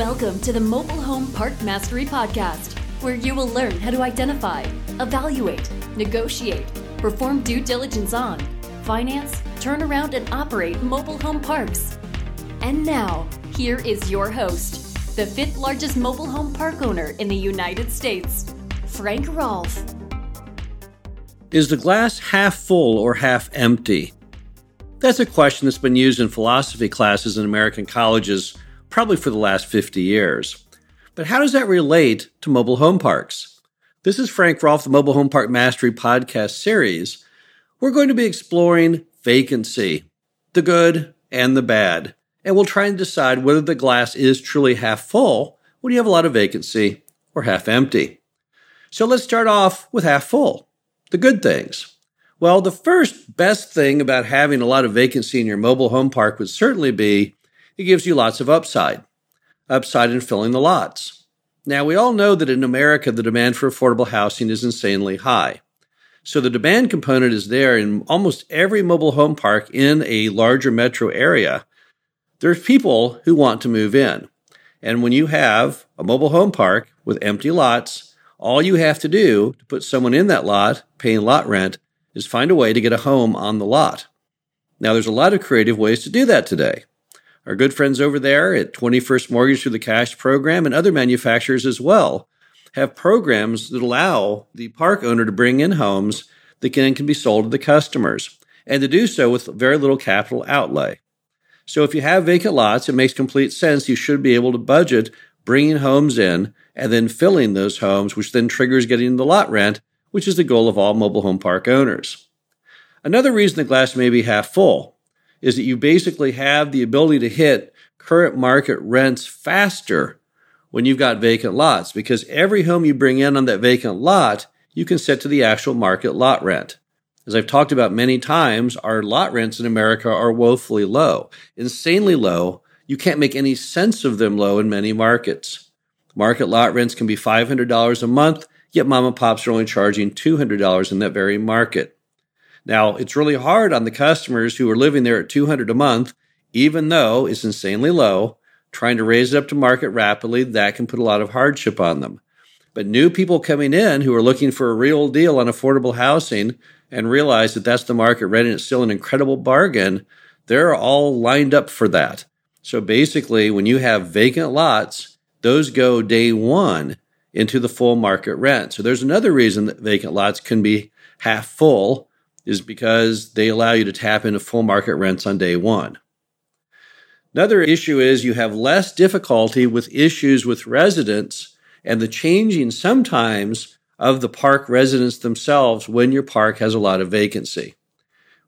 Welcome to the Mobile Home Park Mastery Podcast, where you will learn how to identify, evaluate, negotiate, perform due diligence on, finance, turn around, and operate mobile home parks. And now, here is your host, the fifth largest mobile home park owner in the United States, Frank Rolfe. Is the glass half full or half empty? That's a question that's been used in philosophy classes in American colleges probably for the last 50 years. But how does that relate to mobile home parks? This is Frank Rolfe, the Mobile Home Park Mastery podcast series. We're going to be exploring vacancy, the good and the bad, and we'll try and decide whether the glass is truly half full when you have a lot of vacancy or half empty. So let's start off with half full, the good things. Well, the first best thing about having a lot of vacancy in your mobile home park would certainly be it gives you lots of upside. Upside in filling the lots. Now, we all know that in America, the demand for affordable housing is insanely high. So the demand component is there in almost every mobile home park in a larger metro area. There's people who want to move in. And when you have a mobile home park with empty lots, all you have to do to put someone in that lot paying lot rent is find a way to get a home on the lot. Now, there's a lot of creative ways to do that today. Our good friends over there at 21st Mortgage through the Cash program and other manufacturers as well have programs that allow the park owner to bring in homes that can, can be sold to the customers and to do so with very little capital outlay. So if you have vacant lots, it makes complete sense. You should be able to budget bringing homes in and then filling those homes, which then triggers getting the lot rent, which is the goal of all mobile home park owners. Another reason the glass may be half full is that you basically have the ability to hit current market rents faster when you've got vacant lots because every home you bring in on that vacant lot, you can set to the actual market lot rent. As I've talked about many times, our lot rents in America are woefully low, insanely low. You can't make any sense of them low in many markets. Market lot rents can be $500 a month, yet mom and pops are only charging $200 in that very market. Now, it's really hard on the customers who are living there at 200 a month, even though it's insanely low, trying to raise it up to market rapidly, that can put a lot of hardship on them. But new people coming in who are looking for a real deal on affordable housing and realize that that's the market rate and it's still an incredible bargain, they're all lined up for that. So basically, when you have vacant lots, those go day one into the full market rent. So there's another reason that vacant lots can be half full is because they allow you to tap into full market rents on day one. Another issue is you have less difficulty with issues with residents and the changing sometimes of the park residents themselves when your park has a lot of vacancy.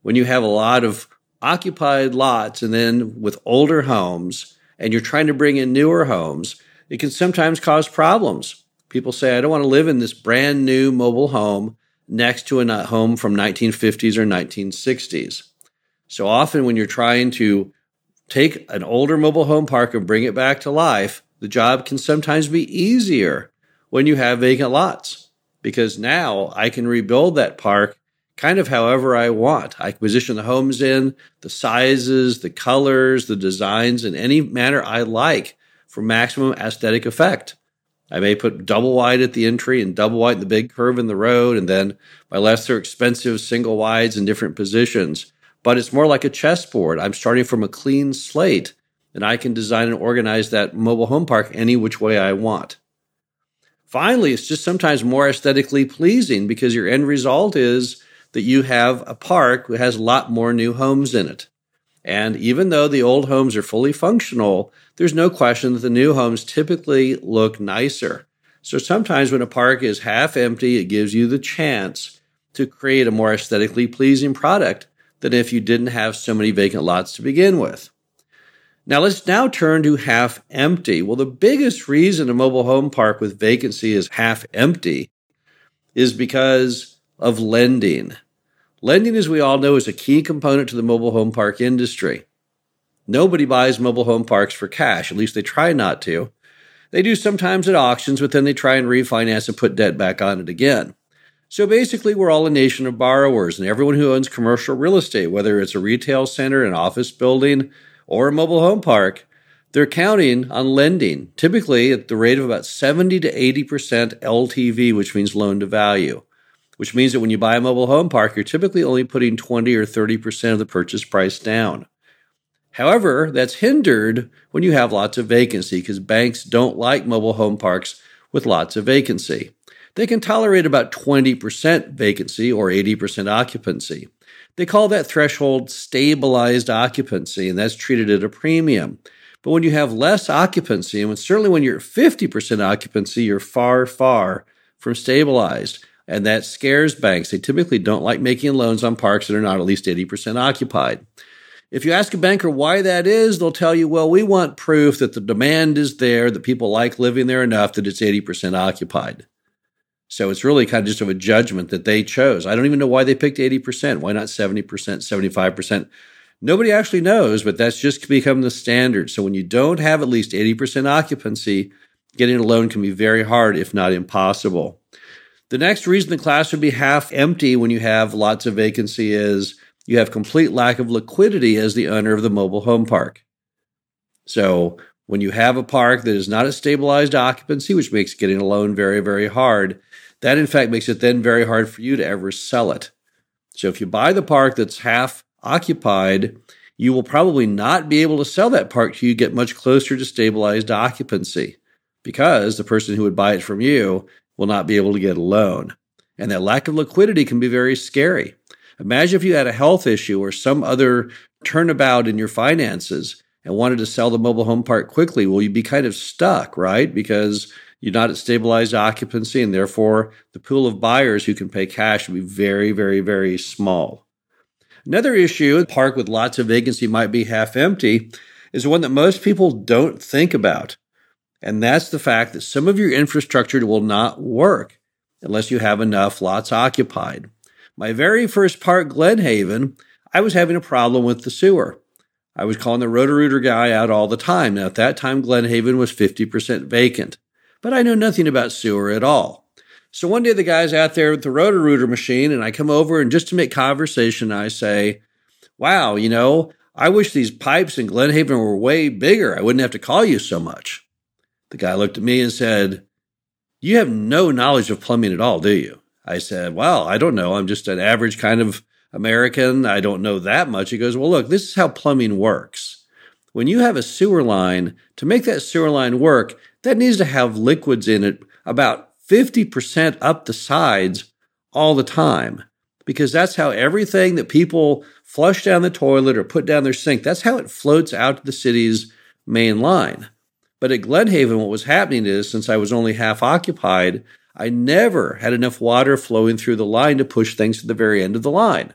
When you have a lot of occupied lots and then with older homes and you're trying to bring in newer homes, it can sometimes cause problems. People say, I don't want to live in this brand new mobile home next to a home from 1950s or 1960s. So often when you're trying to take an older mobile home park and bring it back to life, the job can sometimes be easier when you have vacant lots because now I can rebuild that park kind of however I want. I can position the homes in, the sizes, the colors, the designs in any manner I like for maximum aesthetic effect. I may put double wide at the entry and double wide in the big curve in the road, and then my lesser expensive single wides in different positions. But it's more like a chessboard. I'm starting from a clean slate, and I can design and organize that mobile home park any which way I want. Finally, it's just sometimes more aesthetically pleasing because your end result is that you have a park that has a lot more new homes in it. And even though the old homes are fully functional, there's no question that the new homes typically look nicer. So sometimes when a park is half empty, it gives you the chance to create a more aesthetically pleasing product than if you didn't have so many vacant lots to begin with. Now let's now turn to half empty. Well, the biggest reason a mobile home park with vacancy is half empty is because of lending. Lending, as we all know, is a key component to the mobile home park industry. Nobody buys mobile home parks for cash, at least they try not to. They do sometimes at auctions, but then they try and refinance and put debt back on it again. So basically, we're all a nation of borrowers, and everyone who owns commercial real estate, whether it's a retail center, an office building, or a mobile home park, They're counting on lending, typically at the rate of about 70 to 80% LTV, which means loan to value, which means that when you buy a mobile home park, you're typically only putting 20 or 30% of the purchase price down. However, that's hindered when you have lots of vacancy because banks don't like mobile home parks with lots of vacancy. They can tolerate about 20% vacancy or 80% occupancy. They call that threshold stabilized occupancy, and that's treated at a premium. But when you have less occupancy, and certainly when you're at 50% occupancy, you're far, far from stabilized. And that scares banks. They typically don't like making loans on parks that are not at least 80% occupied. If you ask a banker why that is, they'll tell you, well, we want proof that the demand is there, that people like living there enough that it's 80% occupied. So it's really kind of just of a judgment that they chose. I don't even know why they picked 80%. Why not 70%, 75%? Nobody actually knows, but that's just become the standard. So when you don't have at least 80% occupancy, getting a loan can be very hard, if not impossible. The next reason the class would be half empty when you have lots of vacancy is you have complete lack of liquidity as the owner of the mobile home park. So when you have a park that is not a stabilized occupancy, which makes getting a loan very, very hard, that in fact makes it then very hard for you to ever sell it. So if you buy the park that's half occupied, you will probably not be able to sell that park till you get much closer to stabilized occupancy because the person who would buy it from you will not be able to get a loan. And that lack of liquidity can be very scary. Imagine if you had a health issue or some other turnabout in your finances and wanted to sell the mobile home park quickly. Well, you'd be kind of stuck, right? Because you're not at stabilized occupancy, and therefore the pool of buyers who can pay cash would be very, very, very small. Another issue, a park with lots of vacancy might be half empty, is one that most people don't think about. And that's the fact that some of your infrastructure will not work unless you have enough lots occupied. My very first park, Glenhaven, I was having a problem with the sewer. I was calling the Roto-Rooter guy out all the time. Now, at that time, Glenhaven was 50% vacant, but I know nothing about sewer at all. So one day the guy's out there with the Roto-Rooter machine, and I come over and just to make conversation, I say, Wow, you know, I wish these pipes in Glenhaven were way bigger. I wouldn't have to call you so much. The guy looked at me and said, You have no knowledge of plumbing at all, do you? I said, Well, I don't know. I'm just an average kind of American. I don't know that much. He goes, Well, look, this is how plumbing works. When you have a sewer line, to make that sewer line work, that needs to have liquids in it about 50% up the sides all the time because that's how everything that people flush down the toilet or put down their sink, that's how it floats out to the city's main line. But at Glenhaven, what was happening is since I was only half occupied, I never had enough water flowing through the line to push things to the very end of the line.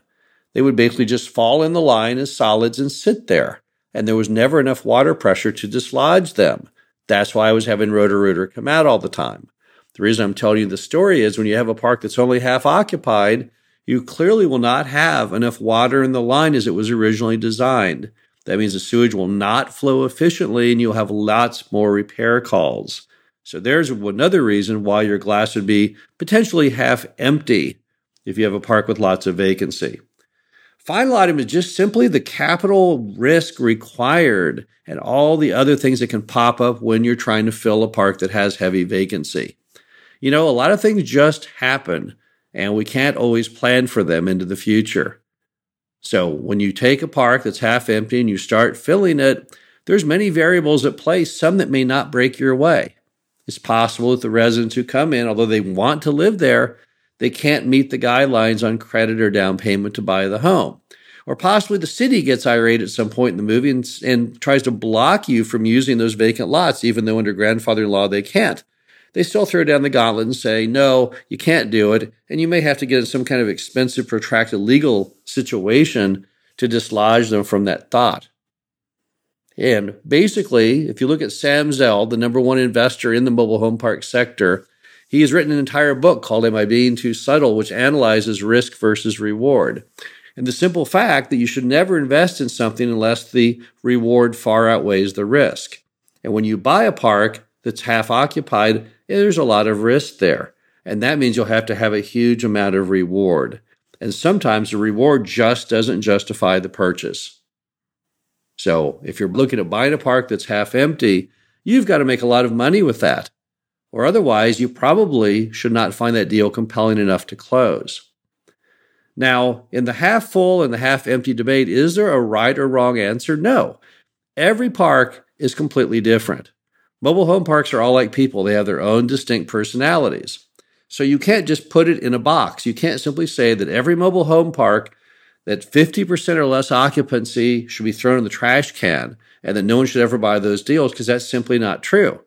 They would basically just fall in the line as solids and sit there. And there was never enough water pressure to dislodge them. That's why I was having Roto-Rooter come out all the time. The reason I'm telling you the story is when you have a park that's only half occupied, you clearly will not have enough water in the line as it was originally designed. That means the sewage will not flow efficiently and you'll have lots more repair calls. So there's another reason why your glass would be potentially half empty if you have a park with lots of vacancy. Final item is just simply the capital risk required and all the other things that can pop up when you're trying to fill a park that has heavy vacancy. You know, a lot of things just happen and we can't always plan for them into the future. So when you take a park that's half empty and you start filling it, there's many variables at play, some that may not break your way. It's possible that the residents who come in, although they want to live there, they can't meet the guidelines on credit or down payment to buy the home. Or possibly the city gets irate at some point in the movie and, and tries to block you from using those vacant lots, even though under grandfather law they can't they still throw down the gauntlet and say, no, you can't do it. And you may have to get in some kind of expensive, protracted legal situation to dislodge them from that thought. And basically, if you look at Sam Zell, the number one investor in the mobile home park sector, he has written an entire book called Am I Being Too Subtle, which analyzes risk versus reward. And the simple fact that you should never invest in something unless the reward far outweighs the risk. And when you buy a park that's half occupied, there's a lot of risk there. And that means you'll have to have a huge amount of reward. And sometimes the reward just doesn't justify the purchase. So if you're looking at buying a park that's half empty, you've got to make a lot of money with that. Or otherwise, you probably should not find that deal compelling enough to close. Now, in the half full and the half empty debate, is there a right or wrong answer? No. Every park is completely different. Mobile home parks are all like people, they have their own distinct personalities. So you can't just put it in a box. You can't simply say that every mobile home park that 50% or less occupancy should be thrown in the trash can and that no one should ever buy those deals because that's simply not true.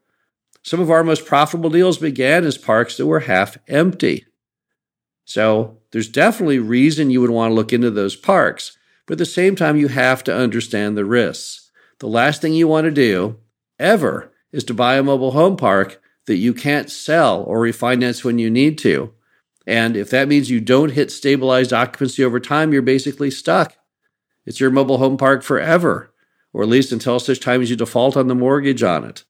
Some of our most profitable deals began as parks that were half empty. So there's definitely reason you would want to look into those parks, but at the same time, you have to understand the risks. The last thing you want to do ever is to buy a mobile home park that you can't sell or refinance when you need to and if that means you don't hit stabilized occupancy over time, you're basically stuck. It's your mobile home park forever, or at least until such time as you default on the mortgage on it.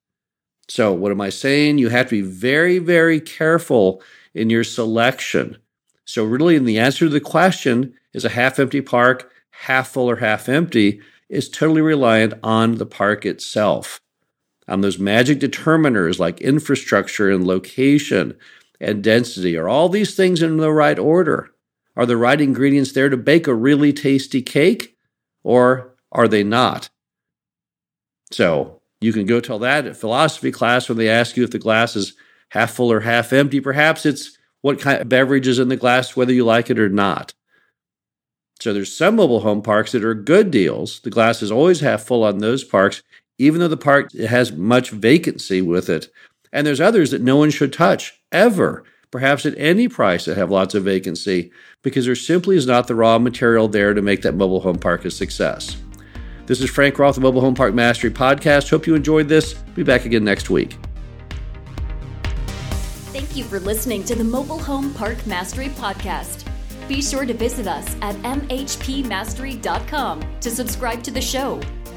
So, what am I saying? You have to be very, very careful in your selection. So, really, in the answer to the question is a half empty park, half full or half empty, is totally reliant on the park itself, on those magic determiners like infrastructure and location, and density? Are all these things in the right order? Are the right ingredients there to bake a really tasty cake, or are they not? So you can go tell that at philosophy class when they ask you if the glass is half full or half empty. Perhaps it's what kind of beverage is in the glass, whether you like it or not. So there's some mobile home parks that are good deals. The glass is always half full on those parks, even though the park has much vacancy with it. And there's others that no one should touch ever, perhaps at any price that have lots of vacancy, because there simply is not the raw material there to make that mobile home park a success. This is Frank Rolfe, the Mobile Home Park Mastery Podcast. Hope you enjoyed this. Be back again next week. Thank you for listening to the Mobile Home Park Mastery Podcast. Be sure to visit us at mhpmastery.com to subscribe to the show